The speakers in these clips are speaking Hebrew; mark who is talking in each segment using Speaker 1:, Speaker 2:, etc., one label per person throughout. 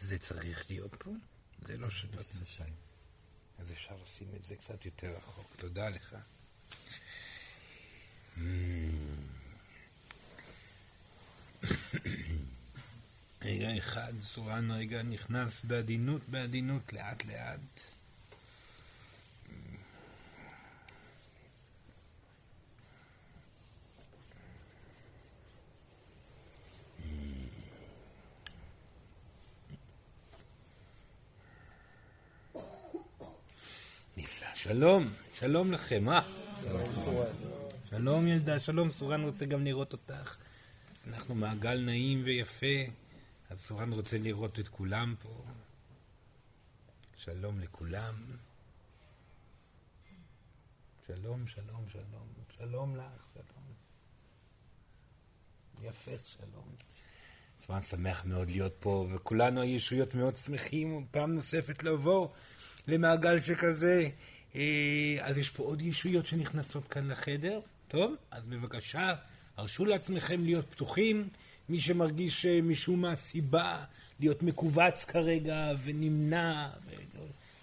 Speaker 1: זה צריך להיות פה? זה לא שלא צריך. אז אפשר לשים את זה קצת יותר רחוק. תודה לך. רגע אחד, סורן רגע נכנס בעדינות, בעדינות, לאט לאט. שלום, שלום לכם, אה? שלום ילדה, שלום, סורן רוצה גם לראות אותך. אנחנו מעגל נעים ויפה, אז סורן רוצה לראות את כולם פה. שלום לכולם. שלום, שלום, שלום. שלום לך, שלום. יפה, שלום. סורן שמח מאוד להיות פה, וכולנו הישויות מאוד שמחים פעם נוספת לבוא למעגל שכזה. אה, אז יש פה עוד ישויות שנכנסות כאן לחדר. טוב, אז בבקשה, הרשו לעצמכם להיות פתוחים. מי שמרגיש אה, משום מה סיבה להיות מכווץ כרגע ונמנע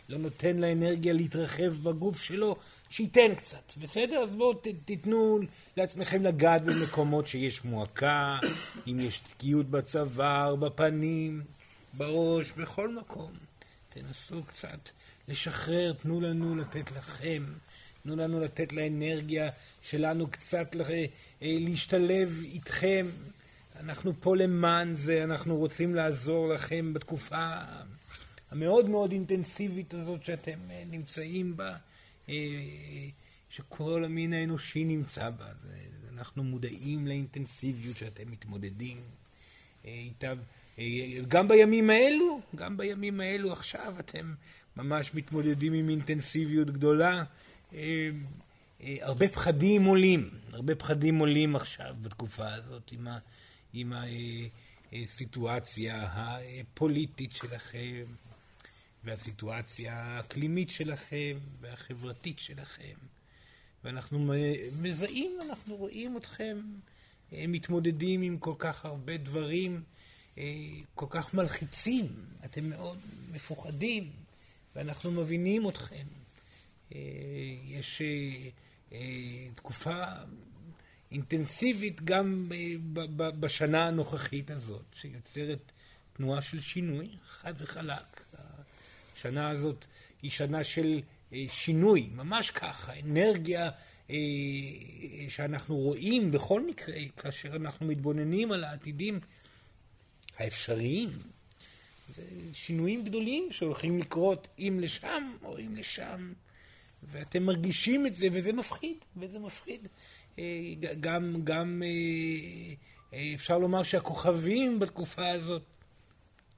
Speaker 1: ולא נותן לאנרגיה להתרחב בגוף שלו, שייתן קצת, בסדר? אז בואו תיתנו לעצמכם לגעת במקומות שיש מועקה, אם יש תקיעות בצוואר, בפנים, בראש, בכל מקום. תנסו קצת לשחרר, תנו לנו לתת לכם, תנו לנו לתת לאנרגיה שלנו קצת אה, להשתלב איתכם. אנחנו פה למען זה, אנחנו רוצים לעזור לכם בתקופה המאוד מאוד אינטנסיבית הזאת שאתם אה, נמצאים בה, אה, שכל המין האנושי נמצא בה. אנחנו מודעים לאינטנסיביות שאתם מתמודדים איתה. גם בימים האלו, גם בימים האלו עכשיו אתם ממש מתמודדים עם אינטנסיביות גדולה. אה, אה, הרבה פחדים עולים, הרבה פחדים עולים עכשיו בתקופה הזאת עם, ה, עם הסיטואציה הפוליטית שלכם והסיטואציה האקלימית שלכם והחברתית שלכם. ואנחנו מזהים, אנחנו רואים אתכם אה, מתמודדים עם כל כך הרבה דברים כל כך מלחיצים, אתם מאוד מפוחדים. ואנחנו מבינים אתכם. אה, יש אה, אה, תקופה אינטנסיבית גם בשנה הנוכחית הזאת, שיוצרת תנועה של שינוי, חד וחלק. השנה הזאת היא שנה של שינוי, ממש ככה, אנרגיה שאנחנו רואים בכל מקרה, כאשר אנחנו מתבוננים על העתידים האפשריים, זה שינויים גדולים שהולכים לקרות אם לשם או אם לשם, ואתם מרגישים את זה, וזה מפחיד, וזה מפחיד. אה, גם, גם אה, אה, אפשר לומר שהכוכבים בתקופה הזאת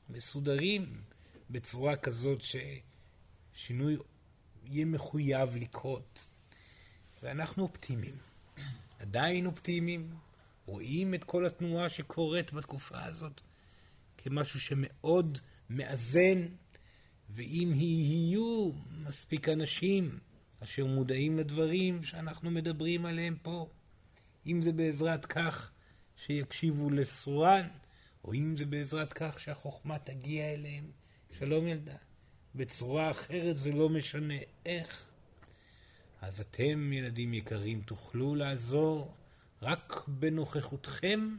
Speaker 1: מסודרים בצורה כזאת ששינוי יהיה מחויב לקרות. ואנחנו אופטימיים, עדיין אופטימיים, רואים את כל התנועה שקורית בתקופה הזאת. כמשהו שמאוד מאזן, ואם יהיו מספיק אנשים אשר מודעים לדברים שאנחנו מדברים עליהם פה, אם זה בעזרת כך שיקשיבו לסורן, או אם זה בעזרת כך שהחוכמה תגיע אליהם, שלום ילדה, בצורה אחרת זה לא משנה איך. אז אתם, ילדים יקרים, תוכלו לעזור רק בנוכחותכם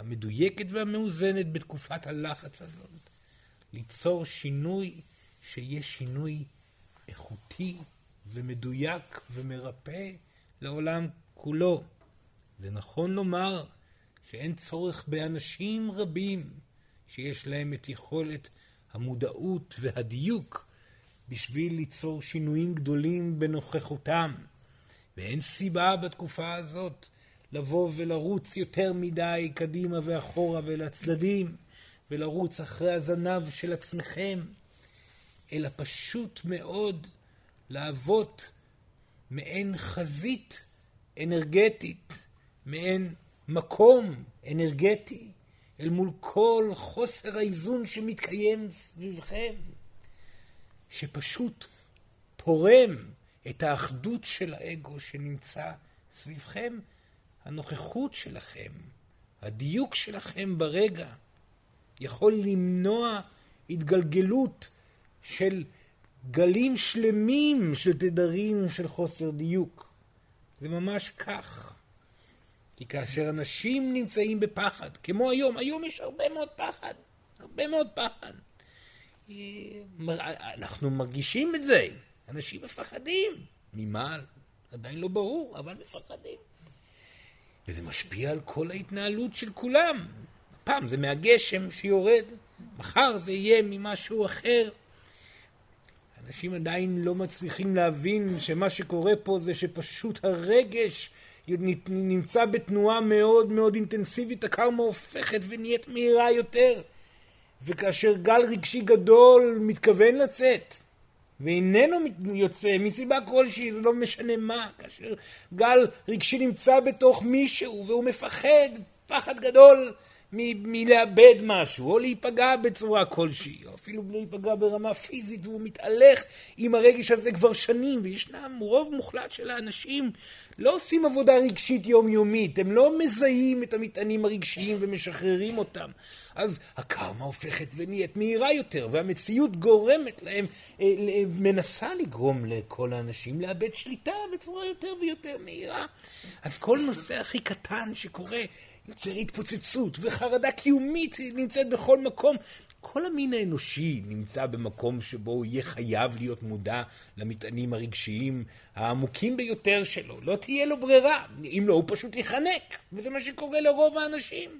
Speaker 1: המדויקת והמאוזנת בתקופת הלחץ הזאת, ליצור שינוי שיהיה שינוי איכותי ומדויק ומרפא לעולם כולו. זה נכון לומר שאין צורך באנשים רבים שיש להם את יכולת המודעות והדיוק בשביל ליצור שינויים גדולים בנוכחותם. ואין סיבה בתקופה הזאת לבוא ולרוץ יותר מדי קדימה ואחורה ולצדדים, ולרוץ אחרי הזנב של עצמכם, אלא פשוט מאוד להוות מעין חזית אנרגטית, מעין מקום אנרגטי, אל מול כל חוסר האיזון שמתקיים סביבכם, שפשוט פורם את האחדות של האגו שנמצא סביבכם, הנוכחות שלכם, הדיוק שלכם ברגע, יכול למנוע התגלגלות של גלים שלמים של תדרים של חוסר דיוק. זה ממש כך. כי כאשר אנשים נמצאים בפחד, כמו היום, היום יש הרבה מאוד פחד, הרבה מאוד פחד. אנחנו מרגישים את זה, אנשים מפחדים. ממה? עדיין לא ברור, אבל מפחדים. וזה משפיע על כל ההתנהלות של כולם. פעם זה מהגשם שיורד, מחר זה יהיה ממשהו אחר. אנשים עדיין לא מצליחים להבין שמה שקורה פה זה שפשוט הרגש נמצא בתנועה מאוד מאוד אינטנסיבית, הקרמה הופכת ונהיית מהירה יותר. וכאשר גל רגשי גדול מתכוון לצאת, ואיננו יוצא מסיבה כלשהי, זה לא משנה מה, כאשר גל רגשי נמצא בתוך מישהו והוא מפחד פחד גדול מ- מלאבד משהו, או להיפגע בצורה כלשהי, או אפילו להיפגע ברמה פיזית, והוא מתהלך עם הרגש הזה כבר שנים, וישנם רוב מוחלט של האנשים לא עושים עבודה רגשית יומיומית, הם לא מזהים את המטענים הרגשיים ומשחררים אותם. אז הקרמה הופכת ונהיית מהירה יותר, והמציאות גורמת להם, אה, מנסה לגרום לכל האנשים לאבד שליטה בצורה יותר ויותר מהירה. אז כל נושא הכי קטן שקורה יוצר התפוצצות וחרדה קיומית נמצאת בכל מקום. כל המין האנושי נמצא במקום שבו הוא יהיה חייב להיות מודע למטענים הרגשיים העמוקים ביותר שלו. לא תהיה לו ברירה, אם לא הוא פשוט ייחנק, וזה מה שקורה לרוב האנשים.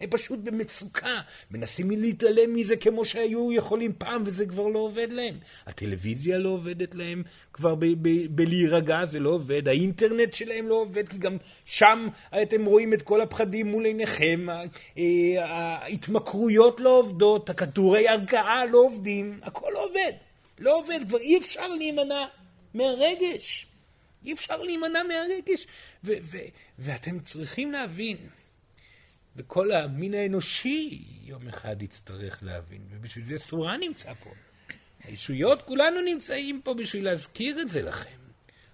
Speaker 1: הם פשוט במצוקה, מנסים להתעלם מזה כמו שהיו יכולים פעם, וזה כבר לא עובד להם. הטלוויזיה לא עובדת להם כבר בלהירגע, זה לא עובד. האינטרנט שלהם לא עובד, כי גם שם אתם רואים את כל הפחדים מול עיניכם. אה, ההתמכרויות לא עובדות, הכדורי הרגעה לא עובדים, הכל לא עובד. לא עובד, כבר אי אפשר להימנע מהרגש. אי אפשר להימנע מהרגש. ואתם צריכים להבין, וכל המין האנושי יום אחד יצטרך להבין, ובשביל זה סורה נמצא פה. הישויות, כולנו נמצאים פה בשביל להזכיר את זה לכם.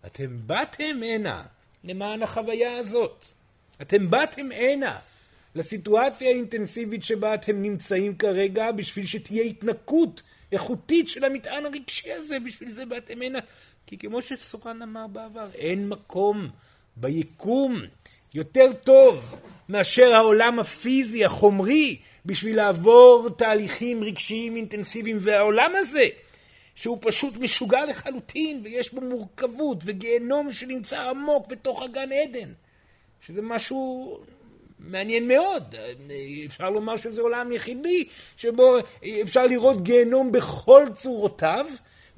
Speaker 1: אתם באתם הנה למען החוויה הזאת. אתם באתם הנה לסיטואציה האינטנסיבית שבה אתם נמצאים כרגע, בשביל שתהיה התנקות איכותית של המטען הרגשי הזה, בשביל זה באתם הנה. כי כמו שסורן אמר בעבר, אין מקום ביקום יותר טוב מאשר העולם הפיזי, החומרי, בשביל לעבור תהליכים רגשיים אינטנסיביים. והעולם הזה, שהוא פשוט משוגע לחלוטין, ויש בו מורכבות, וגיהנום שנמצא עמוק בתוך הגן עדן, שזה משהו מעניין מאוד. אפשר לומר שזה עולם יחידי, שבו אפשר לראות גיהנום בכל צורותיו,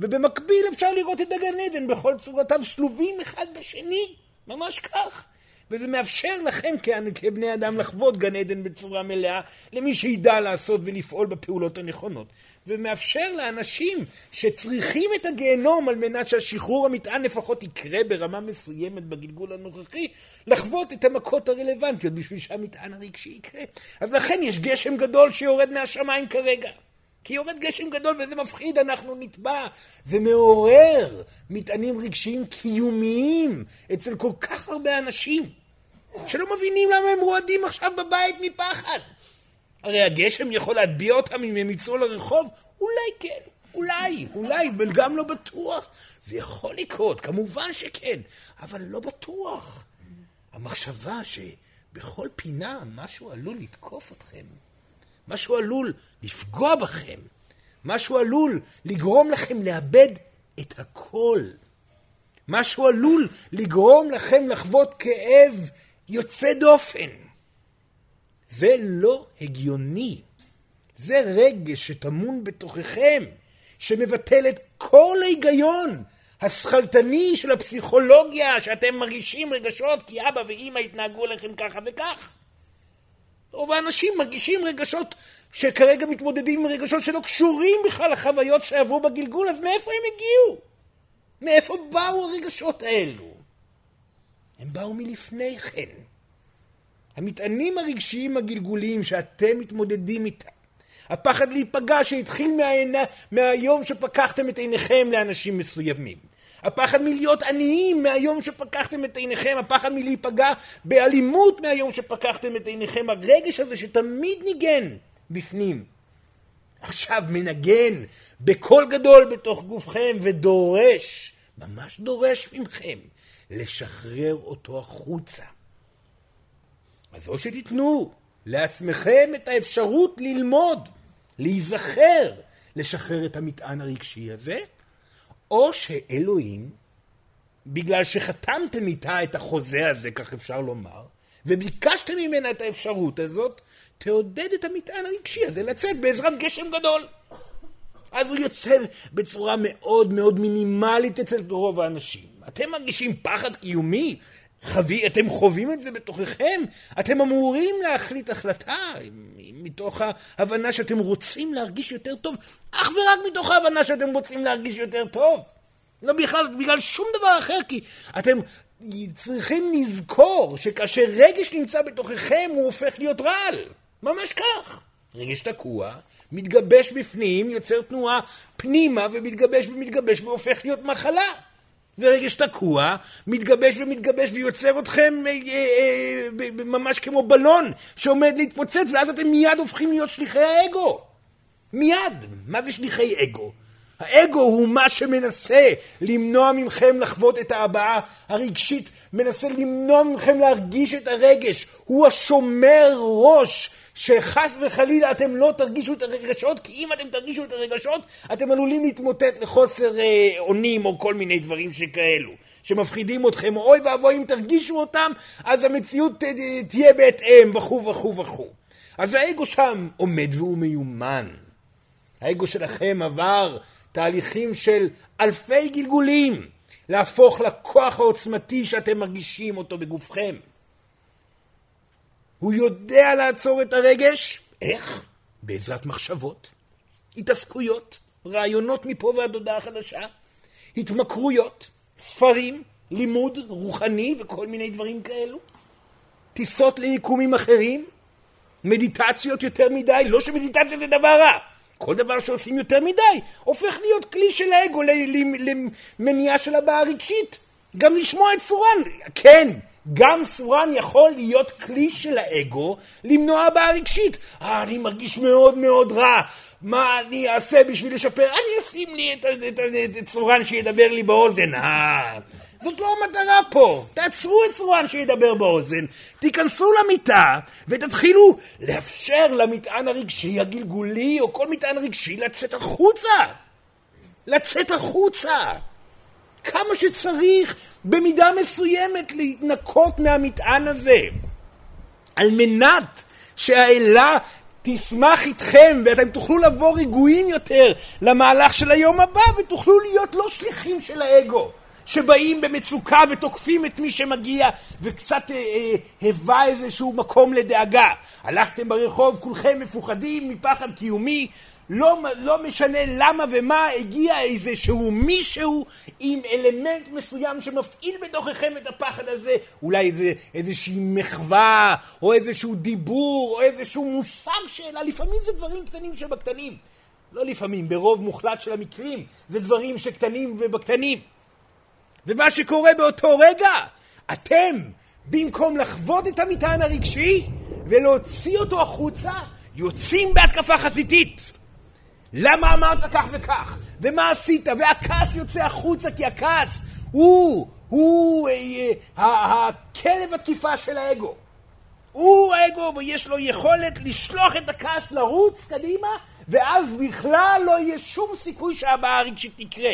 Speaker 1: ובמקביל אפשר לראות את הגן עדן בכל צורותיו שלובים אחד בשני, ממש כך. וזה מאפשר לכם כבני אדם לחוות גן עדן בצורה מלאה למי שידע לעשות ולפעול בפעולות הנכונות. ומאפשר לאנשים שצריכים את הגיהנום על מנת שהשחרור המטען לפחות יקרה ברמה מסוימת בגלגול הנוכחי, לחוות את המכות הרלוונטיות בשביל שהמטען הרגשי יקרה. אז לכן יש גשם גדול שיורד מהשמיים כרגע. כי יורד גשם גדול וזה מפחיד, אנחנו נטבע. זה מעורר מטענים רגשיים קיומיים אצל כל כך הרבה אנשים, שלא מבינים למה הם רועדים עכשיו בבית מפחד. הרי הגשם יכול להטביע אותם אם הם יצאו לרחוב? אולי כן, אולי, אולי, אבל גם לא בטוח. זה יכול לקרות, כמובן שכן, אבל לא בטוח. המחשבה שבכל פינה משהו עלול לתקוף אתכם, משהו עלול לפגוע בכם, משהו עלול לגרום לכם לאבד את הכל. משהו עלול לגרום לכם לחוות כאב יוצא דופן. זה לא הגיוני. זה רגש שטמון בתוככם, שמבטל את כל ההיגיון השכלתני של הפסיכולוגיה, שאתם מרגישים רגשות כי אבא ואימא התנהגו אליכם ככה וכך. רוב האנשים מרגישים רגשות שכרגע מתמודדים עם רגשות שלא קשורים בכלל לחוויות שעברו בגלגול, אז מאיפה הם הגיעו? מאיפה באו הרגשות האלו? הם באו מלפני כן. המטענים הרגשיים הגלגוליים שאתם מתמודדים איתם, הפחד להיפגע שהתחיל מהעיני, מהיום שפקחתם את עיניכם לאנשים מסוימים, הפחד מלהיות עניים מהיום שפקחתם את עיניכם, הפחד מלהיפגע באלימות מהיום שפקחתם את עיניכם, הרגש הזה שתמיד ניגן בפנים. עכשיו מנגן בקול גדול בתוך גופכם ודורש, ממש דורש מכם, לשחרר אותו החוצה. אז או שתיתנו לעצמכם את האפשרות ללמוד, להיזכר, לשחרר את המטען הרגשי הזה, או שאלוהים, בגלל שחתמתם איתה את החוזה הזה, כך אפשר לומר, וביקשתם ממנה את האפשרות הזאת, תעודד את המטען הרגשי הזה לצאת בעזרת גשם גדול. אז הוא יוצא בצורה מאוד מאוד מינימלית אצל רוב האנשים. אתם מרגישים פחד קיומי? חווי, אתם חווים את זה בתוככם? אתם אמורים להחליט החלטה מתוך ההבנה שאתם רוצים להרגיש יותר טוב, אך ורק מתוך ההבנה שאתם רוצים להרגיש יותר טוב. לא בכלל, בגלל שום דבר אחר, כי אתם צריכים לזכור שכאשר רגש נמצא בתוככם הוא הופך להיות רעל. ממש כך. רגש תקוע, מתגבש בפנים, יוצר תנועה פנימה ומתגבש ומתגבש והופך להיות מחלה. ורגש תקוע, מתגבש ומתגבש ויוצר אתכם אה, אה, אה, ממש כמו בלון שעומד להתפוצץ ואז אתם מיד הופכים להיות שליחי האגו. מיד. מה זה שליחי אגו? האגו הוא מה שמנסה למנוע מכם לחוות את ההבעה הרגשית, מנסה למנוע מכם להרגיש את הרגש. הוא השומר ראש שחס וחלילה אתם לא תרגישו את הרגשות, כי אם אתם תרגישו את הרגשות, אתם עלולים להתמוטט לחוסר אה, אונים או כל מיני דברים שכאלו, שמפחידים אתכם. אוי ואבוי אם תרגישו אותם, אז המציאות אה, תהיה בהתאם, וכו' וכו' וכו'. אז האגו שם עומד והוא מיומן. האגו שלכם עבר תהליכים של אלפי גלגולים להפוך לכוח העוצמתי שאתם מרגישים אותו בגופכם. הוא יודע לעצור את הרגש. איך? בעזרת מחשבות, התעסקויות, רעיונות מפה ועד הודעה חדשה, התמכרויות, ספרים, לימוד רוחני וכל מיני דברים כאלו, טיסות ליקומים אחרים, מדיטציות יותר מדי, לא שמדיטציה זה דבר רע, כל דבר שעושים יותר מדי הופך להיות כלי של האגו למניעה של הבעה רגשית. גם לשמוע את סורן, כן, גם סורן יכול להיות כלי של האגו למנוע הבעה רגשית. אה, אני מרגיש מאוד מאוד רע, מה אני אעשה בשביל לשפר? אני אשים לי את, את, סורן שידבר לי באוזן. אה, זאת לא המטרה פה. תעצרו את סורן שידבר באוזן, תיכנסו למיטה ותתחילו לאפשר למטען הרגשי הגלגולי או כל מטען רגשי לצאת החוצה. לצאת החוצה. כמה שצריך במידה מסוימת להתנקות מהמטען הזה. על מנת שהאלה תשמח איתכם ואתם תוכלו לבוא רגועים יותר למהלך של היום הבא ותוכלו להיות לא שליחים של האגו. שבאים במצוקה ותוקפים את מי שמגיע וקצת אה, אה, היווה איזשהו מקום לדאגה. הלכתם ברחוב כולכם מפוחדים מפחד קיומי, לא, לא משנה למה ומה, הגיע איזשהו מישהו עם אלמנט מסוים שמפעיל בתוככם את הפחד הזה, אולי איזה, איזושהי מחווה, או איזשהו דיבור, או איזשהו מושג שאלה, לפעמים זה דברים קטנים שבקטנים. לא לפעמים, ברוב מוחלט של המקרים, זה דברים שקטנים ובקטנים. ומה שקורה באותו רגע, אתם, במקום לחוות את המטען הרגשי ולהוציא אותו החוצה, יוצאים בהתקפה חזיתית. למה אמרת כך וכך? ומה עשית? והכעס יוצא החוצה כי הכעס הוא, הוא אה, אה, הכלב התקיפה של האגו. הוא האגו, יש לו יכולת לשלוח את הכעס לרוץ קדימה, ואז בכלל לא יהיה שום סיכוי שהבעה הרגשית תקרה.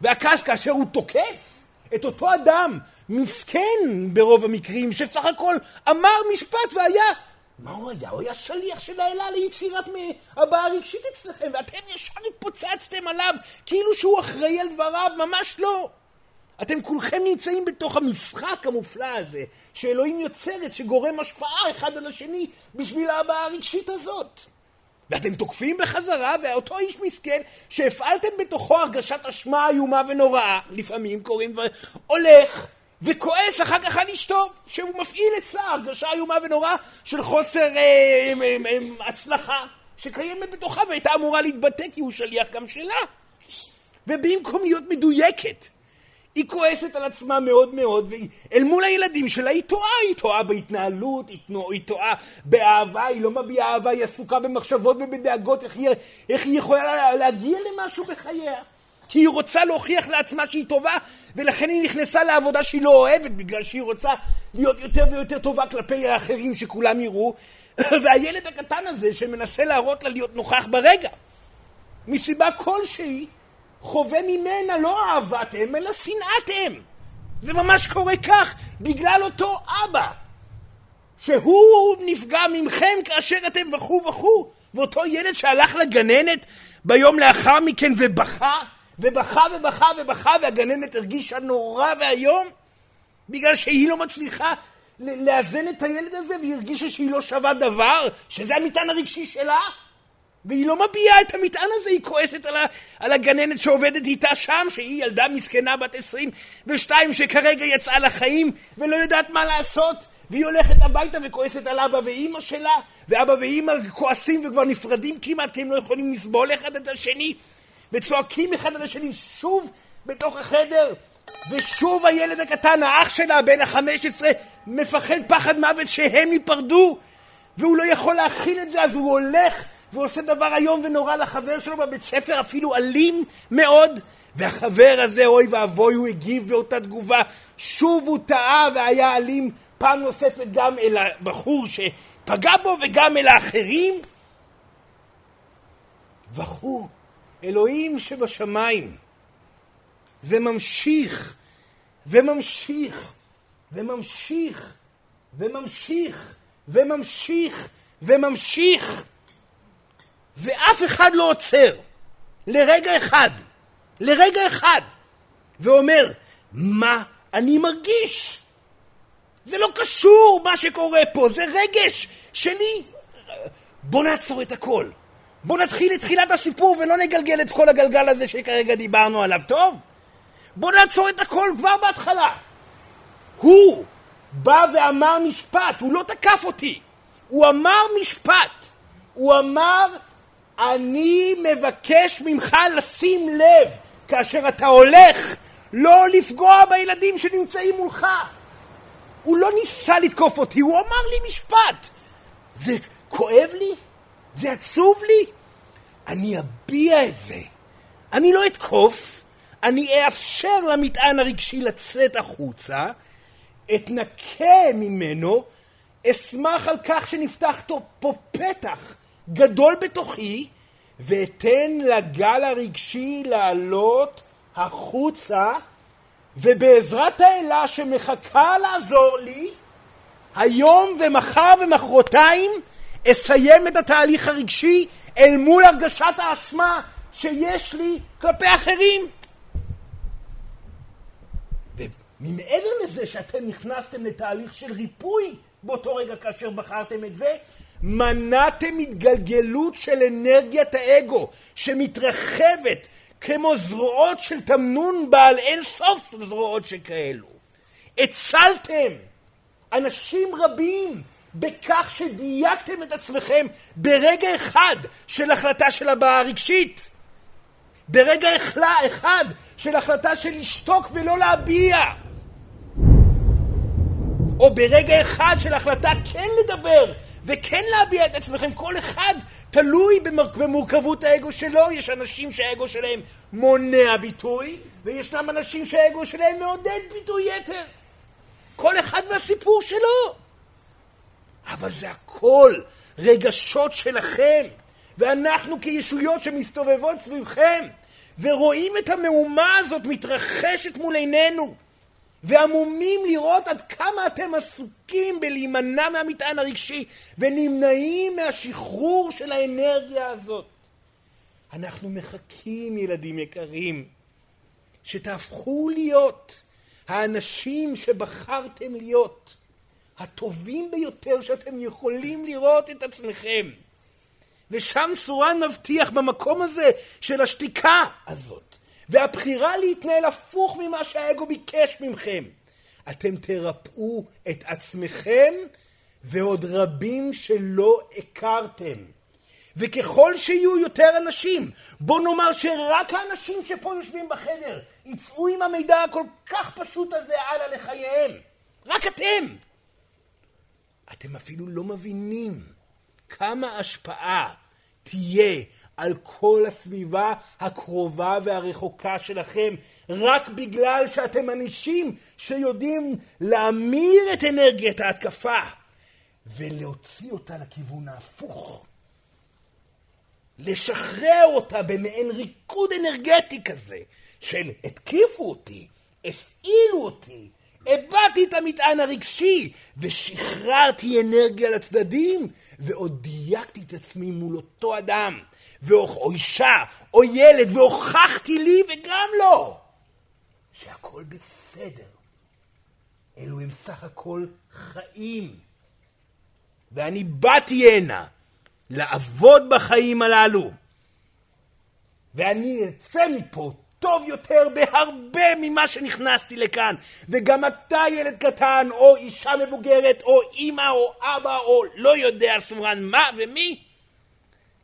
Speaker 1: והכעס כאשר הוא תוקף את אותו אדם, מסכן ברוב המקרים, שסך הכל אמר משפט והיה מה הוא היה? הוא היה שליח של האלה ליצירת הבעה רגשית אצלכם, ואתם ישר התפוצצתם עליו כאילו שהוא אחראי על דבריו, ממש לא. אתם כולכם נמצאים בתוך המשחק המופלא הזה, שאלוהים יוצרת, שגורם השפעה אחד על השני בשביל ההבעה הרגשית הזאת. ואתם תוקפים בחזרה, ואותו איש מסכן שהפעלתם בתוכו הרגשת אשמה איומה ונוראה, לפעמים קוראים, הולך וכועס אחר כך על אשתו, שהוא מפעיל אצלה הרגשה איומה ונוראה של חוסר אה, אה, אה, הצלחה שקיימת בתוכה והייתה אמורה להתבטא כי הוא שליח גם שלה. ובמקום להיות מדויקת היא כועסת על עצמה מאוד מאוד, ואל מול הילדים שלה היא טועה, היא טועה בהתנהלות, היא טועה באהבה, היא לא מביעה אהבה, היא עסוקה במחשבות ובדאגות, איך היא, איך היא יכולה להגיע למשהו בחייה. כי היא רוצה להוכיח לעצמה שהיא טובה, ולכן היא נכנסה לעבודה שהיא לא אוהבת, בגלל שהיא רוצה להיות יותר ויותר טובה כלפי האחרים שכולם יראו, והילד הקטן הזה שמנסה להראות לה להיות נוכח ברגע, מסיבה כלשהי, חווה ממנה לא אהבת אם, אלא שנאת אם. זה ממש קורה כך, בגלל אותו אבא, שהוא נפגע ממכם כאשר אתם וכו' וכו', ואותו ילד שהלך לגננת ביום לאחר מכן ובכה, ובכה ובכה ובכה, והגננת הרגישה נורא ואיום, בגלל שהיא לא מצליחה לאזן את הילד הזה, והיא הרגישה שהיא לא שווה דבר, שזה המטען הרגשי שלה. והיא לא מביעה את המטען הזה, היא כועסת על, ה, על הגננת שעובדת איתה שם, שהיא ילדה מסכנה בת עשרים ושתיים שכרגע יצאה לחיים ולא יודעת מה לעשות, והיא הולכת הביתה וכועסת על אבא ואימא שלה, ואבא ואימא כועסים וכבר נפרדים כמעט כי הם לא יכולים לסבול אחד את השני, וצועקים אחד על השני שוב בתוך החדר, ושוב הילד הקטן, האח שלה, בן החמש עשרה, מפחד פחד מוות שהם ייפרדו, והוא לא יכול להכיל את זה, אז הוא הולך ועושה דבר איום ונורא לחבר שלו בבית ספר, אפילו אלים מאוד, והחבר הזה, אוי ואבוי, הוא הגיב באותה תגובה. שוב הוא טעה והיה אלים פעם נוספת גם אל הבחור שפגע בו וגם אל האחרים. וכו', אלוהים שבשמיים. זה ממשיך, וממשיך, וממשיך, וממשיך, וממשיך, וממשיך. ואף אחד לא עוצר לרגע אחד, לרגע אחד, ואומר, מה אני מרגיש? זה לא קשור מה שקורה פה, זה רגש שלי. בוא נעצור את הכל. בוא נתחיל את תחילת הסיפור ולא נגלגל את כל הגלגל הזה שכרגע דיברנו עליו, טוב? בוא נעצור את הכל כבר בהתחלה. הוא בא ואמר משפט, הוא לא תקף אותי. הוא אמר משפט. הוא אמר אני מבקש ממך לשים לב כאשר אתה הולך לא לפגוע בילדים שנמצאים מולך. הוא לא ניסה לתקוף אותי, הוא אמר לי משפט. זה כואב לי? זה עצוב לי? אני אביע את זה. אני לא אתקוף, אני אאפשר למטען הרגשי לצאת החוצה, אתנקה ממנו, אשמח על כך שנפתח פה פתח גדול בתוכי, ואתן לגל הרגשי לעלות החוצה, ובעזרת האלה שמחכה לעזור לי, היום ומחר ומחרתיים אסיים את התהליך הרגשי אל מול הרגשת האשמה שיש לי כלפי אחרים. ומעבר לזה שאתם נכנסתם לתהליך של ריפוי באותו רגע כאשר בחרתם את זה, מנעתם התגלגלות של אנרגיית האגו שמתרחבת כמו זרועות של תמנון בעל אין סוף זרועות שכאלו. הצלתם אנשים רבים בכך שדייקתם את עצמכם ברגע אחד של החלטה של הבעה רגשית. ברגע אחד של החלטה של לשתוק ולא להביע. או ברגע אחד של החלטה כן לדבר וכן להביע את עצמכם. כל אחד תלוי במורכבות האגו שלו. יש אנשים שהאגו שלהם מונע ביטוי, וישנם אנשים שהאגו שלהם מעודד ביטוי יתר. כל אחד והסיפור שלו. אבל זה הכל רגשות שלכם, ואנחנו כישויות שמסתובבות סביבכם, ורואים את המהומה הזאת מתרחשת מול עינינו. ועמומים לראות עד כמה אתם עסוקים בלהימנע מהמטען הרגשי ונמנעים מהשחרור של האנרגיה הזאת. אנחנו מחכים, ילדים יקרים, שתהפכו להיות האנשים שבחרתם להיות, הטובים ביותר שאתם יכולים לראות את עצמכם. ושם סורן מבטיח במקום הזה של השתיקה הזאת, והבחירה להתנהל הפוך ממה שהאגו ביקש מכם. אתם תרפאו את עצמכם ועוד רבים שלא הכרתם. וככל שיהיו יותר אנשים, בוא נאמר שרק האנשים שפה יושבים בחדר יצאו עם המידע הכל כך פשוט הזה הלאה לחייהם. רק אתם. אתם אפילו לא מבינים כמה השפעה תהיה על כל הסביבה הקרובה והרחוקה שלכם, רק בגלל שאתם אנשים שיודעים להמיר את אנרגיית ההתקפה ולהוציא אותה לכיוון ההפוך. לשחרר אותה במעין ריקוד אנרגטי כזה של התקיפו אותי, הפעילו אותי, הבעתי את המטען הרגשי ושחררתי אנרגיה לצדדים ועוד דייקתי את עצמי מול אותו אדם או אישה או ילד והוכחתי לי וגם לו שהכל בסדר. אלו הם סך הכל חיים. ואני באתי הנה לעבוד בחיים הללו. ואני אצא מפה טוב יותר בהרבה ממה שנכנסתי לכאן. וגם אתה ילד קטן, או אישה מבוגרת, או אימא, או אבא, או לא יודע סמרן מה ומי,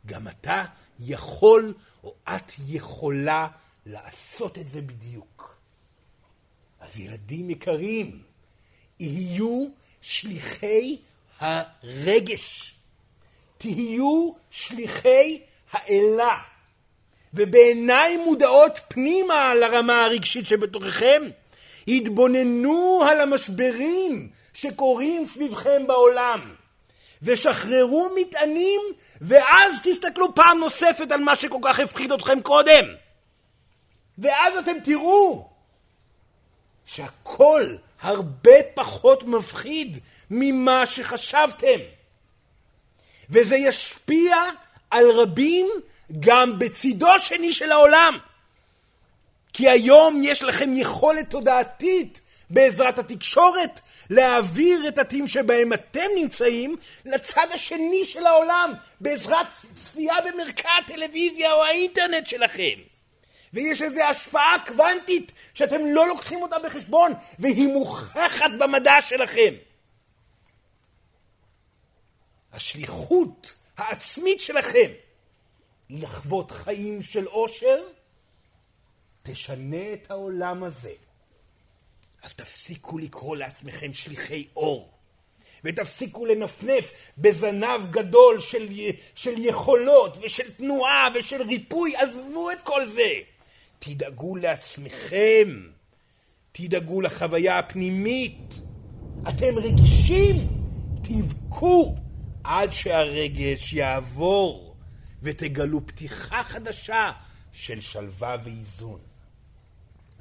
Speaker 1: גם אתה יכול, או את יכולה לעשות את זה בדיוק. אז ילדים יקרים, יהיו שליחי הרגש. תהיו שליחי האלה. ובעיניים מודעות פנימה לרמה הרגשית שבתוככם, התבוננו על המשברים שקורים סביבכם בעולם, ושחררו מטענים, ואז תסתכלו פעם נוספת על מה שכל כך הפחיד אתכם קודם. ואז אתם תראו שהכל הרבה פחות מפחיד ממה שחשבתם. וזה ישפיע על רבים גם בצידו שני של העולם. כי היום יש לכם יכולת תודעתית בעזרת התקשורת להעביר את התים שבהם אתם נמצאים לצד השני של העולם בעזרת צפייה במרקע הטלוויזיה או האינטרנט שלכם. ויש איזו השפעה קוונטית שאתם לא לוקחים אותה בחשבון והיא מוכחת במדע שלכם. השליחות העצמית שלכם לחוות חיים של עושר, תשנה את העולם הזה. אז תפסיקו לקרוא לעצמכם שליחי אור, ותפסיקו לנפנף בזנב גדול של, של יכולות ושל תנועה ושל ריפוי, עזבו את כל זה. תדאגו לעצמכם, תדאגו לחוויה הפנימית. אתם רגישים, תבכו עד שהרגש יעבור. ותגלו פתיחה חדשה של שלווה ואיזון.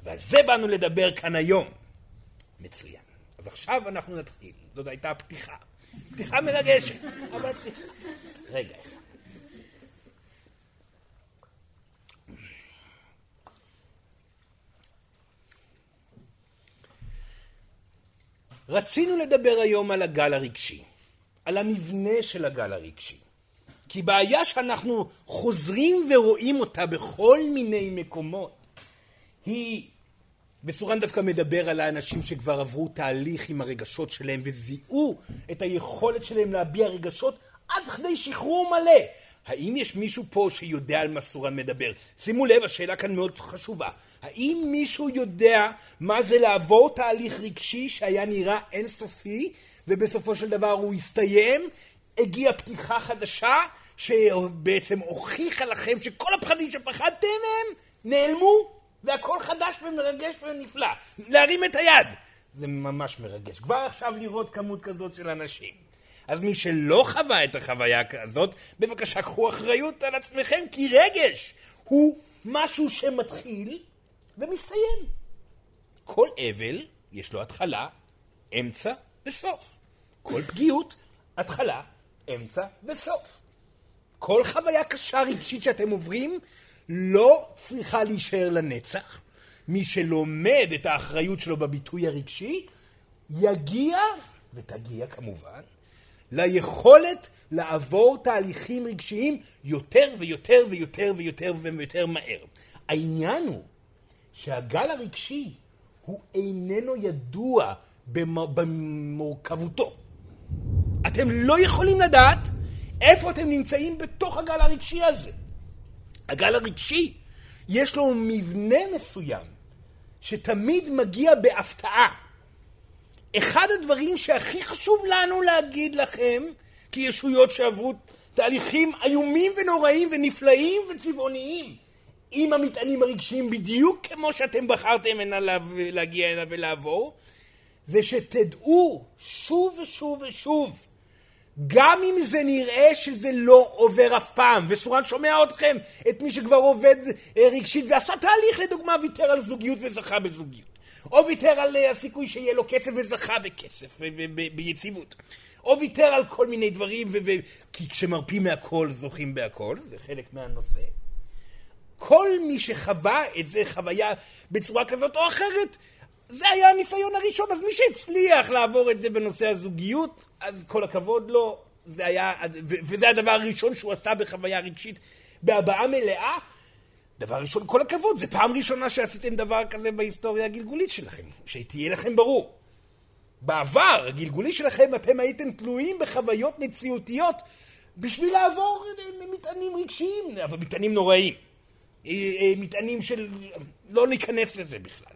Speaker 1: ועל זה באנו לדבר כאן היום. מצוין. אז עכשיו אנחנו נתחיל. זאת הייתה פתיחה. פתיחה מרגשת, אבל. רגע. רצינו לדבר היום על הגל הרגשי, על המבנה של הגל הרגשי. כי בעיה שאנחנו חוזרים ורואים אותה בכל מיני מקומות, היא, וסורן דווקא מדבר על האנשים שכבר עברו תהליך עם הרגשות שלהם וזיהו את היכולת שלהם להביע רגשות עד כדי שחרור מלא. האם יש מישהו פה שיודע על מה סורן מדבר? שימו לב, השאלה כאן מאוד חשובה. האם מישהו יודע מה זה לעבור תהליך רגשי שהיה נראה אינסופי ובסופו של דבר הוא הסתיים הגיעה פתיחה חדשה שבעצם הוכיחה לכם שכל הפחדים שפחדתם מהם נעלמו והכל חדש ומרגש ונפלא. להרים את היד. זה ממש מרגש. כבר עכשיו לראות כמות כזאת של אנשים. אז מי שלא חווה את החוויה הזאת, בבקשה קחו אחריות על עצמכם, כי רגש הוא משהו שמתחיל ומסתיים. כל אבל יש לו התחלה, אמצע וסוף. כל פגיעות, התחלה, אמצע וסוף. כל חוויה קשה רגשית שאתם עוברים לא צריכה להישאר לנצח. מי שלומד את האחריות שלו בביטוי הרגשי, יגיע, ותגיע כמובן, ליכולת לעבור תהליכים רגשיים יותר ויותר ויותר ויותר ויותר מהר. העניין הוא שהגל הרגשי הוא איננו ידוע במורכבותו. אתם לא יכולים לדעת איפה אתם נמצאים בתוך הגל הרגשי הזה. הגל הרגשי, יש לו מבנה מסוים שתמיד מגיע בהפתעה. אחד הדברים שהכי חשוב לנו להגיד לכם, כישויות שעברו תהליכים איומים ונוראים ונפלאים וצבעוניים, עם המטענים הרגשיים בדיוק כמו שאתם בחרתם הנה להגיע הנה ולעבור, זה שתדעו שוב ושוב ושוב, גם אם זה נראה שזה לא עובר אף פעם, וסורן שומע אתכם, את מי שכבר עובד אה, רגשית ועשה תהליך, לדוגמה, ויתר על זוגיות וזכה בזוגיות. או ויתר על אה, הסיכוי שיהיה לו כסף וזכה בכסף, ביציבות. או ויתר על כל מיני דברים, כי כשמרפים מהכל זוכים בהכל, זה חלק מהנושא. כל מי שחווה את זה חוויה בצורה כזאת או אחרת, זה היה הניסיון הראשון, אז מי שהצליח לעבור את זה בנושא הזוגיות, אז כל הכבוד לו, זה היה, וזה הדבר הראשון שהוא עשה בחוויה רגשית בהבעה מלאה. דבר ראשון, כל הכבוד, זה פעם ראשונה שעשיתם דבר כזה בהיסטוריה הגלגולית שלכם, שתהיה לכם ברור. בעבר, הגלגולי שלכם, אתם הייתם תלויים בחוויות מציאותיות בשביל לעבור מטענים רגשיים, אבל מטענים נוראים. אה, אה, מטענים של... לא ניכנס לזה בכלל.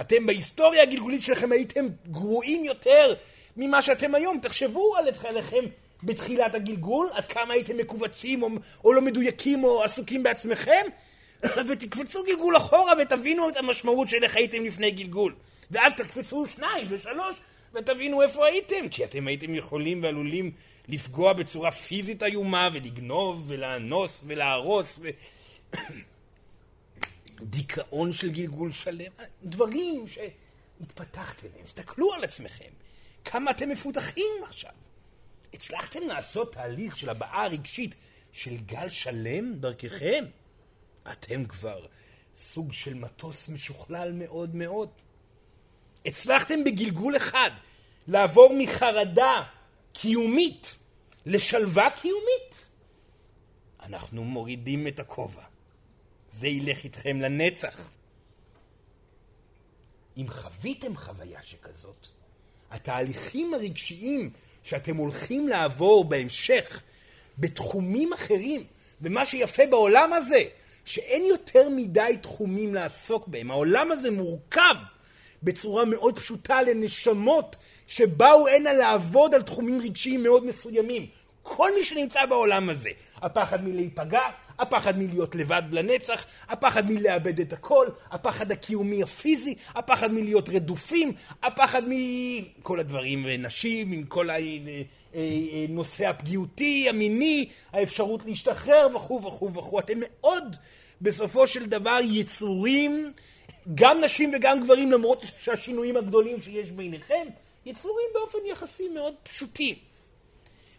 Speaker 1: אתם בהיסטוריה הגלגולית שלכם הייתם גרועים יותר ממה שאתם היום. תחשבו על עצמכם בתחילת הגלגול, עד כמה הייתם מכווצים או, או לא מדויקים או עסוקים בעצמכם, ותקפצו גלגול אחורה ותבינו את המשמעות של איך הייתם לפני גלגול. ואז תקפצו שניים ושלוש ותבינו איפה הייתם, כי אתם הייתם יכולים ועלולים לפגוע בצורה פיזית איומה ולגנוב ולאנוס ולהרוס ו... דיכאון של גלגול שלם, דברים שהתפתחתם להם. תסתכלו על עצמכם, כמה אתם מפותחים עכשיו. הצלחתם לעשות תהליך של הבעה רגשית של גל שלם דרככם? אתם כבר סוג של מטוס משוכלל מאוד מאוד. הצלחתם בגלגול אחד לעבור מחרדה קיומית לשלווה קיומית? אנחנו מורידים את הכובע. זה ילך איתכם לנצח. אם חוויתם חוויה שכזאת, התהליכים הרגשיים שאתם הולכים לעבור בהמשך בתחומים אחרים, ומה שיפה בעולם הזה, שאין יותר מדי תחומים לעסוק בהם. העולם הזה מורכב בצורה מאוד פשוטה לנשמות שבאו הנה לעבוד על תחומים רגשיים מאוד מסוימים. כל מי שנמצא בעולם הזה, הפחד מלהיפגע, הפחד מלהיות לבד לנצח, הפחד מלאבד את הכל, הפחד הקיומי הפיזי, הפחד מלהיות רדופים, הפחד מכל הדברים, נשים, עם כל הנושא אה, אה, הפגיעותי, המיני, האפשרות להשתחרר וכו' וכו' וכו'. אתם מאוד בסופו של דבר יצורים, גם נשים וגם גברים, למרות שהשינויים הגדולים שיש ביניכם, יצורים באופן יחסי מאוד פשוטים.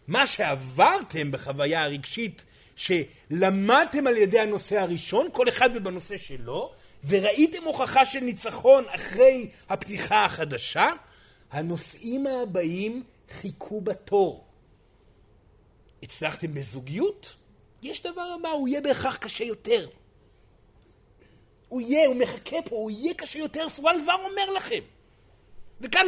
Speaker 1: מה שעברתם בחוויה הרגשית שלמדתם על ידי הנושא הראשון, כל אחד ובנושא שלו, וראיתם הוכחה של ניצחון אחרי הפתיחה החדשה, הנושאים הבאים חיכו בתור. הצלחתם בזוגיות? יש דבר הבא, הוא יהיה בהכרח קשה יותר. הוא יהיה, הוא מחכה פה, הוא יהיה קשה יותר, סואן כבר אומר לכם. וכאן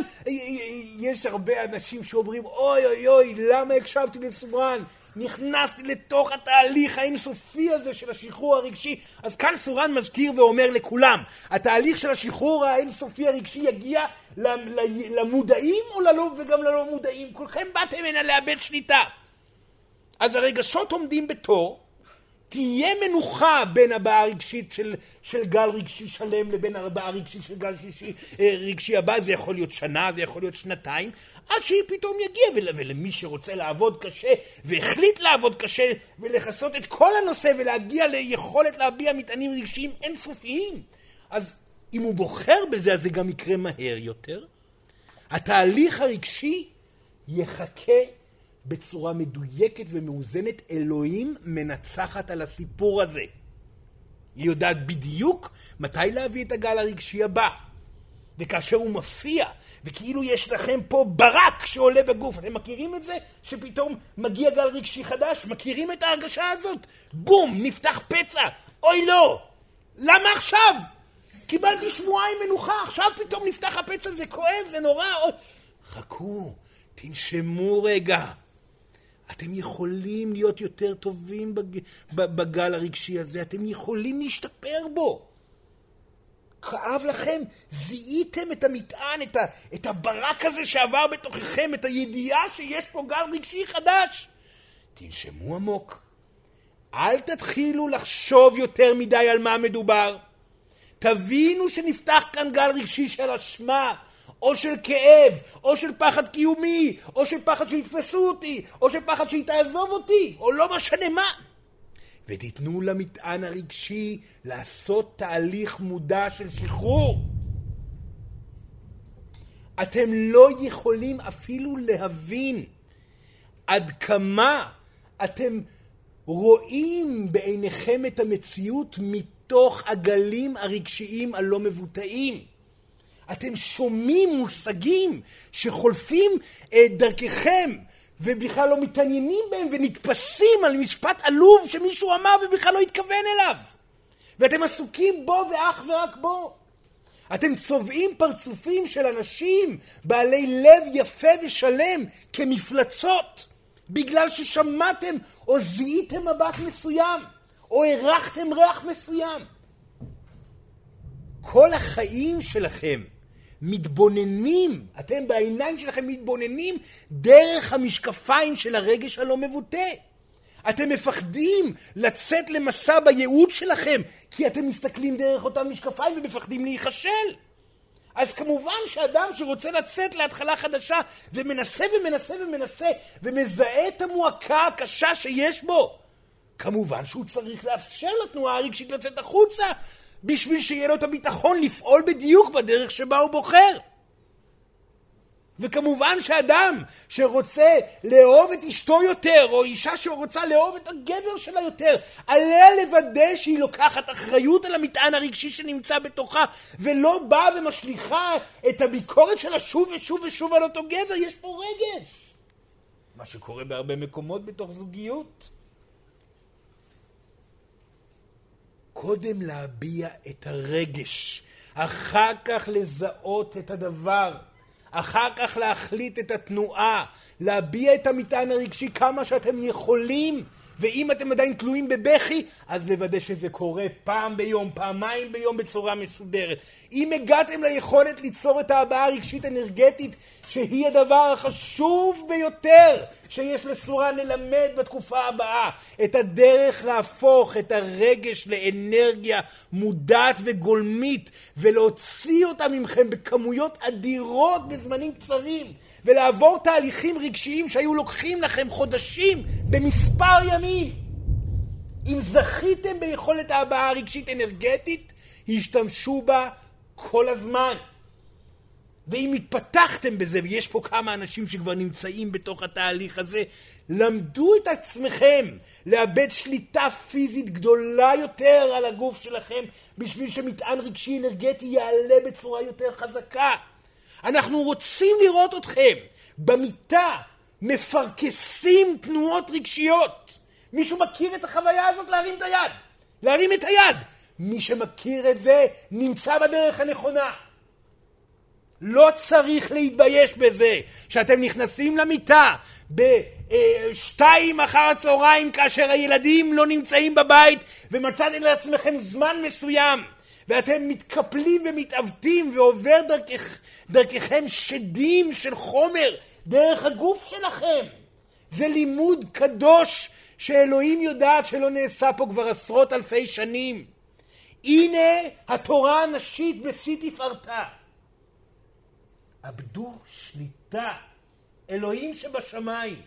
Speaker 1: יש הרבה אנשים שאומרים, אוי אוי אוי, למה הקשבתי לסורן? נכנסתי לתוך התהליך האינסופי הזה של השחרור הרגשי. אז כאן סורן מזכיר ואומר לכולם, התהליך של השחרור האינסופי הרגשי יגיע למודעים או ללא, וגם ללא מודעים. כולכם באתם הנה לאבד שליטה. אז הרגשות עומדים בתור, תהיה מנוחה בין הבעה הרגשית של, של גל רגשי שלם לבין הבעה רגשית של גל שישי, אה, רגשי הבא, זה יכול להיות שנה, זה יכול להיות שנתיים, עד שהיא פתאום יגיע, ול, ולמי שרוצה לעבוד קשה, והחליט לעבוד קשה, ולכסות את כל הנושא, ולהגיע ליכולת להביע מטענים רגשיים אינסופיים, אז אם הוא בוחר בזה, אז זה גם יקרה מהר יותר. התהליך הרגשי יחכה בצורה מדויקת ומאוזנת, אלוהים מנצחת על הסיפור הזה. היא יודעת בדיוק מתי להביא את הגל הרגשי הבא. וכאשר הוא מופיע, וכאילו יש לכם פה ברק שעולה בגוף, אתם מכירים את זה? שפתאום מגיע גל רגשי חדש? מכירים את ההרגשה הזאת? בום, נפתח פצע, אוי לא! למה עכשיו? קיבלתי שבועיים מנוחה, עכשיו פתאום נפתח הפצע, זה כואב, זה נורא. אוי... חכו, תנשמו רגע. אתם יכולים להיות יותר טובים בג... בגל הרגשי הזה, אתם יכולים להשתפר בו. כאב לכם, זיהיתם את המטען, את, ה, את הברק הזה שעבר בתוככם, את הידיעה שיש פה גל רגשי חדש. תנשמו עמוק. אל תתחילו לחשוב יותר מדי על מה מדובר. תבינו שנפתח כאן גל רגשי של אשמה, או של כאב, או של פחד קיומי, או של פחד שיתפסו אותי, או של פחד שהיא תעזוב אותי, או לא משנה מה. ותיתנו למטען הרגשי לעשות תהליך מודע של שחרור. אתם לא יכולים אפילו להבין עד כמה אתם רואים בעיניכם את המציאות מתוך הגלים הרגשיים הלא מבוטאים. אתם שומעים מושגים שחולפים דרככם ובכלל לא מתעניינים בהם ונתפסים על משפט עלוב שמישהו אמר ובכלל לא התכוון אליו. ואתם עסוקים בו ואך ורק בו. אתם צובעים פרצופים של אנשים בעלי לב יפה ושלם כמפלצות בגלל ששמעתם או זיהיתם מבט מסוים או הרחתם ריח מסוים. כל החיים שלכם מתבוננים, אתם בעיניים שלכם מתבוננים דרך המשקפיים של הרגש הלא מבוטא. אתם מפחדים לצאת למסע בייעוד שלכם, כי אתם מסתכלים דרך אותם משקפיים ומפחדים להיכשל. אז כמובן שאדם שרוצה לצאת להתחלה חדשה ומנסה ומנסה ומנסה ומזהה את המועקה הקשה שיש בו, כמובן שהוא צריך לאפשר לתנועה הרגשית לצאת החוצה בשביל שיהיה לו את הביטחון לפעול בדיוק בדרך שבה הוא בוחר. וכמובן שאדם שרוצה לאהוב את אשתו יותר, או אישה שרוצה לאהוב את הגבר שלה יותר, עליה לוודא שהיא לוקחת אחריות על המטען הרגשי שנמצא בתוכה, ולא באה ומשליכה את הביקורת שלה שוב ושוב ושוב על אותו גבר, יש פה רגש. מה שקורה בהרבה מקומות בתוך זוגיות. קודם להביע את הרגש, אחר כך לזהות את הדבר, אחר כך להחליט את התנועה, להביע את המטען הרגשי כמה שאתם יכולים, ואם אתם עדיין תלויים בבכי, אז לוודא שזה קורה פעם ביום, פעמיים ביום בצורה מסודרת. אם הגעתם ליכולת ליצור את ההבעה הרגשית אנרגטית, שהיא הדבר החשוב ביותר שיש לסורה ללמד בתקופה הבאה, את הדרך להפוך את הרגש לאנרגיה מודעת וגולמית, ולהוציא אותה ממכם בכמויות אדירות בזמנים קצרים. ולעבור תהליכים רגשיים שהיו לוקחים לכם חודשים במספר ימים. אם זכיתם ביכולת ההבעה הרגשית אנרגטית, השתמשו בה כל הזמן. ואם התפתחתם בזה, ויש פה כמה אנשים שכבר נמצאים בתוך התהליך הזה, למדו את עצמכם לאבד שליטה פיזית גדולה יותר על הגוף שלכם, בשביל שמטען רגשי אנרגטי יעלה בצורה יותר חזקה. אנחנו רוצים לראות אתכם במיטה מפרכסים תנועות רגשיות. מישהו מכיר את החוויה הזאת? להרים את היד. להרים את היד. מי שמכיר את זה נמצא בדרך הנכונה. לא צריך להתבייש בזה שאתם נכנסים למיטה בשתיים אחר הצהריים כאשר הילדים לא נמצאים בבית ומצאתם לעצמכם זמן מסוים ואתם מתקפלים ומתעוותים ועובר דרכך, דרככם שדים של חומר דרך הגוף שלכם. זה לימוד קדוש שאלוהים יודעת שלא נעשה פה כבר עשרות אלפי שנים. הנה התורה הנשית בשיא תפארתה. אבדו שליטה. אלוהים שבשמיים.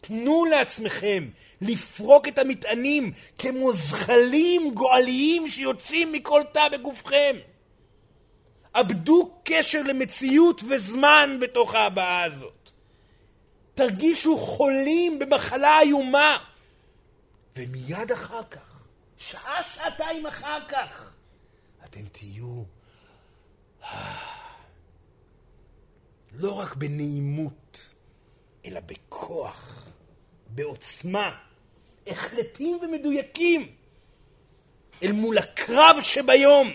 Speaker 1: תנו לעצמכם לפרוק את המטענים כמו זחלים גועליים שיוצאים מכל תא בגופכם. אבדו קשר למציאות וזמן בתוך ההבעה הזאת. תרגישו חולים במחלה איומה, ומיד אחר כך, שעה, שעתיים אחר כך, אתם תהיו לא רק בנעימות, אלא בכוח, בעוצמה, החלטים ומדויקים, אל מול הקרב שביום.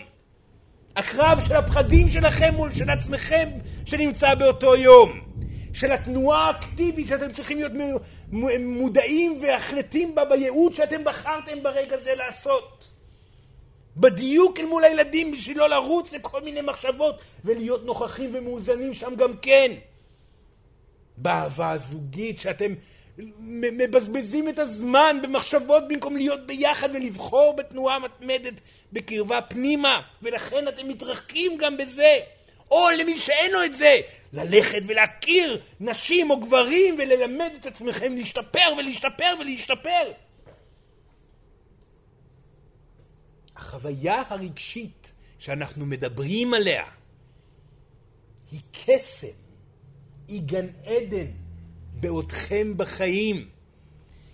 Speaker 1: הקרב של הפחדים שלכם מול של עצמכם שנמצא באותו יום. של התנועה האקטיבית שאתם צריכים להיות מודעים והחלטים בה בייעוד שאתם בחרתם ברגע זה לעשות. בדיוק אל מול הילדים בשביל לא לרוץ לכל מיני מחשבות ולהיות נוכחים ומאוזנים שם גם כן. באהבה הזוגית שאתם מבזבזים את הזמן במחשבות במקום להיות ביחד ולבחור בתנועה מתמדת בקרבה פנימה ולכן אתם מתרחקים גם בזה. או למי שאין לו את זה, ללכת ולהכיר נשים או גברים וללמד את עצמכם להשתפר ולהשתפר ולהשתפר. החוויה הרגשית שאנחנו מדברים עליה היא קסם, היא גן עדן בעודכם בחיים.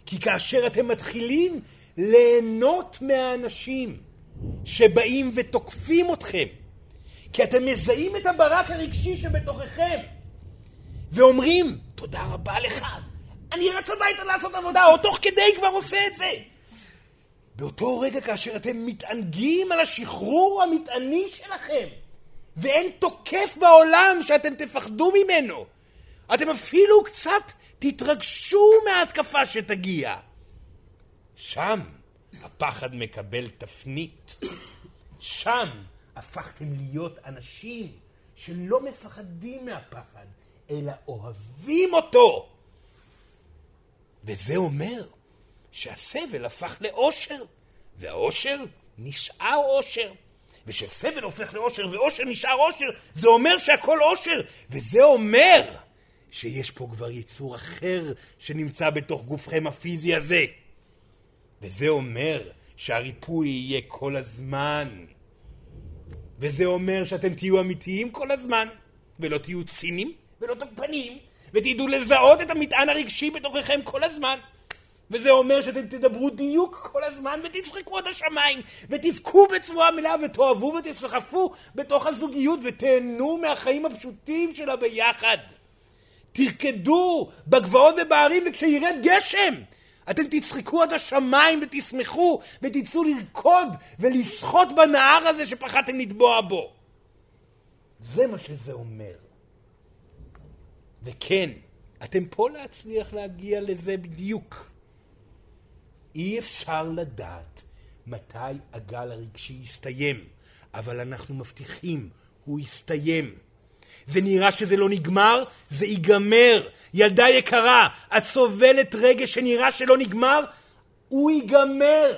Speaker 1: כי כאשר אתם מתחילים ליהנות מהאנשים שבאים ותוקפים אתכם, כי אתם מזהים את הברק הרגשי שבתוככם, ואומרים, תודה רבה לך, אני רץ הביתה לעשות עבודה, או תוך כדי כבר עושה את זה. באותו רגע כאשר אתם מתענגים על השחרור המטעני שלכם, ואין תוקף בעולם שאתם תפחדו ממנו, אתם אפילו קצת תתרגשו מההתקפה שתגיע. שם הפחד מקבל תפנית. שם הפכתם להיות אנשים שלא מפחדים מהפחד, אלא אוהבים אותו. וזה אומר שהסבל הפך לאושר, והאושר נשאר אושר. וכשסבל הופך לאושר ואושר נשאר אושר, זה אומר שהכל אושר, וזה אומר שיש פה כבר יצור אחר שנמצא בתוך גופכם הפיזי הזה. וזה אומר שהריפוי יהיה כל הזמן. וזה אומר שאתם תהיו אמיתיים כל הזמן, ולא תהיו צינים ולא תוקפניים, ותדעו לזהות את המטען הרגשי בתוככם כל הזמן. וזה אומר שאתם תדברו דיוק כל הזמן ותצחקו עד השמיים ותבכו בצורה מלאה ותאהבו ותסחפו בתוך הזוגיות ותהנו מהחיים הפשוטים של הביחד. תרקדו בגבעות ובערים וכשירד גשם אתם תצחקו עד השמיים ותשמחו ותצאו לרקוד ולשחות בנהר הזה שפחדתם לטבוע בו. זה מה שזה אומר. וכן, אתם פה להצליח להגיע לזה בדיוק. אי אפשר לדעת מתי הגל הרגשי יסתיים, אבל אנחנו מבטיחים, הוא יסתיים. זה נראה שזה לא נגמר, זה ייגמר. ילדה יקרה, את סובלת רגש שנראה שלא נגמר, הוא ייגמר.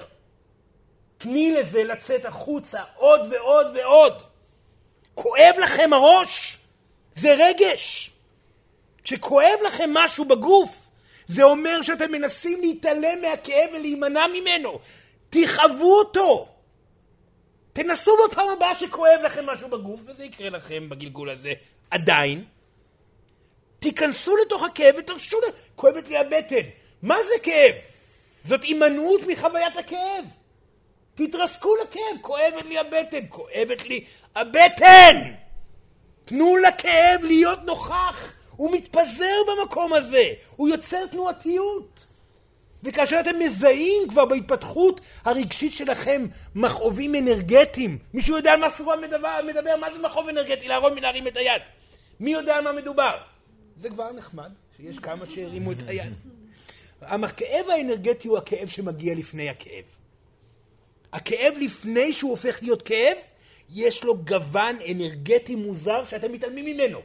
Speaker 1: תני לזה לצאת החוצה עוד ועוד ועוד. כואב לכם הראש? זה רגש. כשכואב לכם משהו בגוף, זה אומר שאתם מנסים להתעלם מהכאב ולהימנע ממנו. תכאבו אותו. תנסו בפעם הבאה שכואב לכם משהו בגוף, וזה יקרה לכם בגלגול הזה עדיין. תיכנסו לתוך הכאב ותרשו. כואבת לי הבטן. מה זה כאב? זאת הימנעות מחוויית הכאב. תתרסקו לכאב, כואבת לי הבטן, כואבת לי הבטן! תנו לכאב להיות נוכח. הוא מתפזר במקום הזה, הוא יוצר תנועתיות. וכאשר אתם מזהים כבר בהתפתחות הרגשית שלכם מכאובים אנרגטיים, מישהו יודע על מה סורן מדבר, מדבר, מה זה מכאוב אנרגטי? להרון מלהרים את היד. מי יודע על מה מדובר? זה כבר נחמד, שיש כמה שהרימו את היד. הכאב האנרגטי הוא הכאב שמגיע לפני הכאב. הכאב לפני שהוא הופך להיות כאב, יש לו גוון אנרגטי מוזר שאתם מתעלמים ממנו.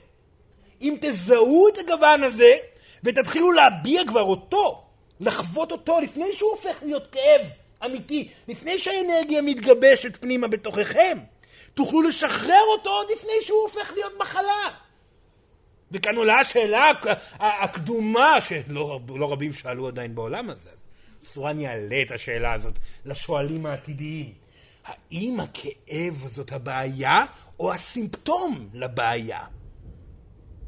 Speaker 1: אם תזהו את הגוון הזה ותתחילו להביע כבר אותו, לחוות אותו לפני שהוא הופך להיות כאב אמיתי, לפני שהאנרגיה מתגבשת פנימה בתוככם, תוכלו לשחרר אותו עוד לפני שהוא הופך להיות מחלה. וכאן עולה השאלה הקדומה, שלא לא רבים שאלו עדיין בעולם הזה. צורן יעלה את השאלה הזאת לשואלים העתידיים. האם הכאב זאת הבעיה או הסימפטום לבעיה?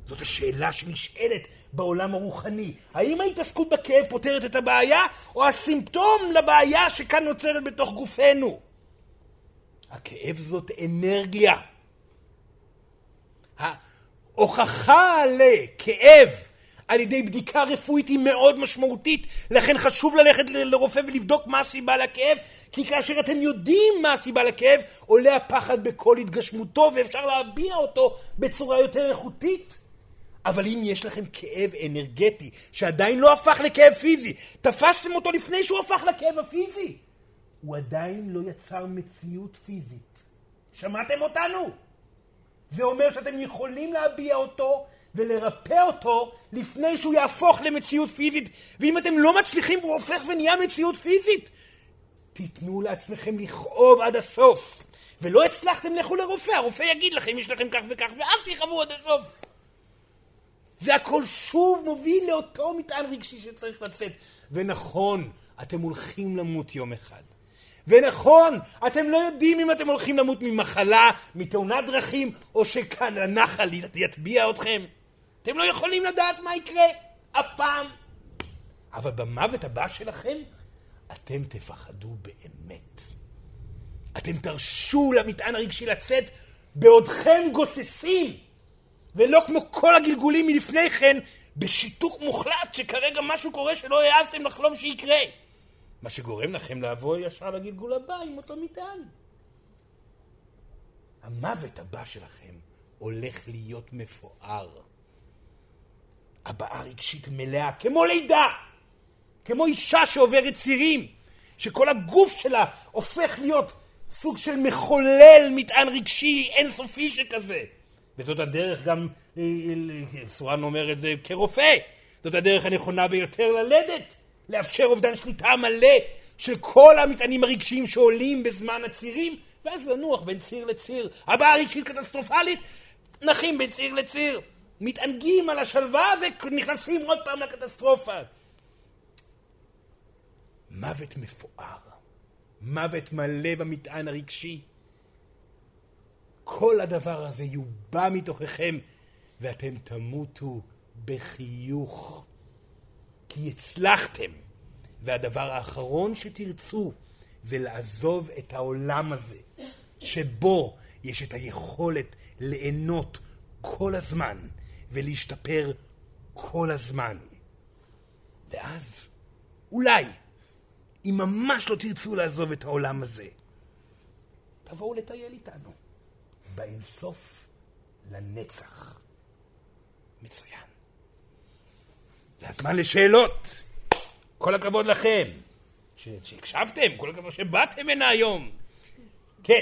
Speaker 1: זאת השאלה שנשאלת בעולם הרוחני. האם ההתעסקות בכאב פותרת את הבעיה, או הסימפטום לבעיה שכאן נוצרת בתוך גופנו? הכאב זאת אנרגיה. ההוכחה לכאב על ידי בדיקה רפואית היא מאוד משמעותית, לכן חשוב ללכת לרופא ולבדוק מה הסיבה לכאב, כי כאשר אתם יודעים מה הסיבה לכאב, עולה הפחד בכל התגשמותו ואפשר להביע אותו בצורה יותר איכותית. אבל אם יש לכם כאב אנרגטי שעדיין לא הפך לכאב פיזי, תפסתם אותו לפני שהוא הפך לכאב הפיזי, הוא עדיין לא יצר מציאות פיזית. שמעתם אותנו? זה אומר שאתם יכולים להביע אותו ולרפא אותו לפני שהוא יהפוך למציאות פיזית. ואם אתם לא מצליחים והוא הופך ונהיה מציאות פיזית, תיתנו לעצמכם לכאוב עד הסוף. ולא הצלחתם, לכו לרופא, הרופא יגיד לכם, יש לכם כך וכך, ואז תכאבו עד הסוף. זה הכל שוב מוביל לאותו מטען רגשי שצריך לצאת. ונכון, אתם הולכים למות יום אחד. ונכון, אתם לא יודעים אם אתם הולכים למות ממחלה, מתאונת דרכים, או שכאן הנחל יטביע אתכם. אתם לא יכולים לדעת מה יקרה, אף פעם. אבל במוות הבא שלכם, אתם תפחדו באמת. אתם תרשו למטען הרגשי לצאת בעודכם גוססים, ולא כמו כל הגלגולים מלפני כן, בשיתוק מוחלט שכרגע משהו קורה שלא העזתם לחלום שיקרה. מה שגורם לכם לעבור ישר לגלגול הבא עם אותו מטען. המוות הבא שלכם הולך להיות מפואר. הבעה רגשית מלאה, כמו לידה, כמו אישה שעוברת צירים, שכל הגוף שלה הופך להיות סוג של מחולל מטען רגשי אינסופי שכזה. וזאת הדרך גם, סורן אומר את זה כרופא, זאת הדרך הנכונה ביותר ללדת, לאפשר אובדן שליטה מלא של כל המטענים הרגשיים שעולים בזמן הצירים, ואז לנוח בין ציר לציר. הבעיה רגשית קטסטרופלית, נחים בין ציר לציר. מתענגים על השלווה ונכנסים עוד פעם לקטסטרופה. מוות מפואר, מוות מלא במטען הרגשי. כל הדבר הזה יובע מתוככם, ואתם תמותו בחיוך. כי הצלחתם. והדבר האחרון שתרצו זה לעזוב את העולם הזה, שבו יש את היכולת ליהנות כל הזמן ולהשתפר כל הזמן. ואז, אולי, אם ממש לא תרצו לעזוב את העולם הזה, תבואו לטייל איתנו. באינסוף לנצח. מצוין. זה הזמן לשאלות. כל הכבוד לכם שהקשבתם, כל הכבוד שבאתם הנה היום. כן.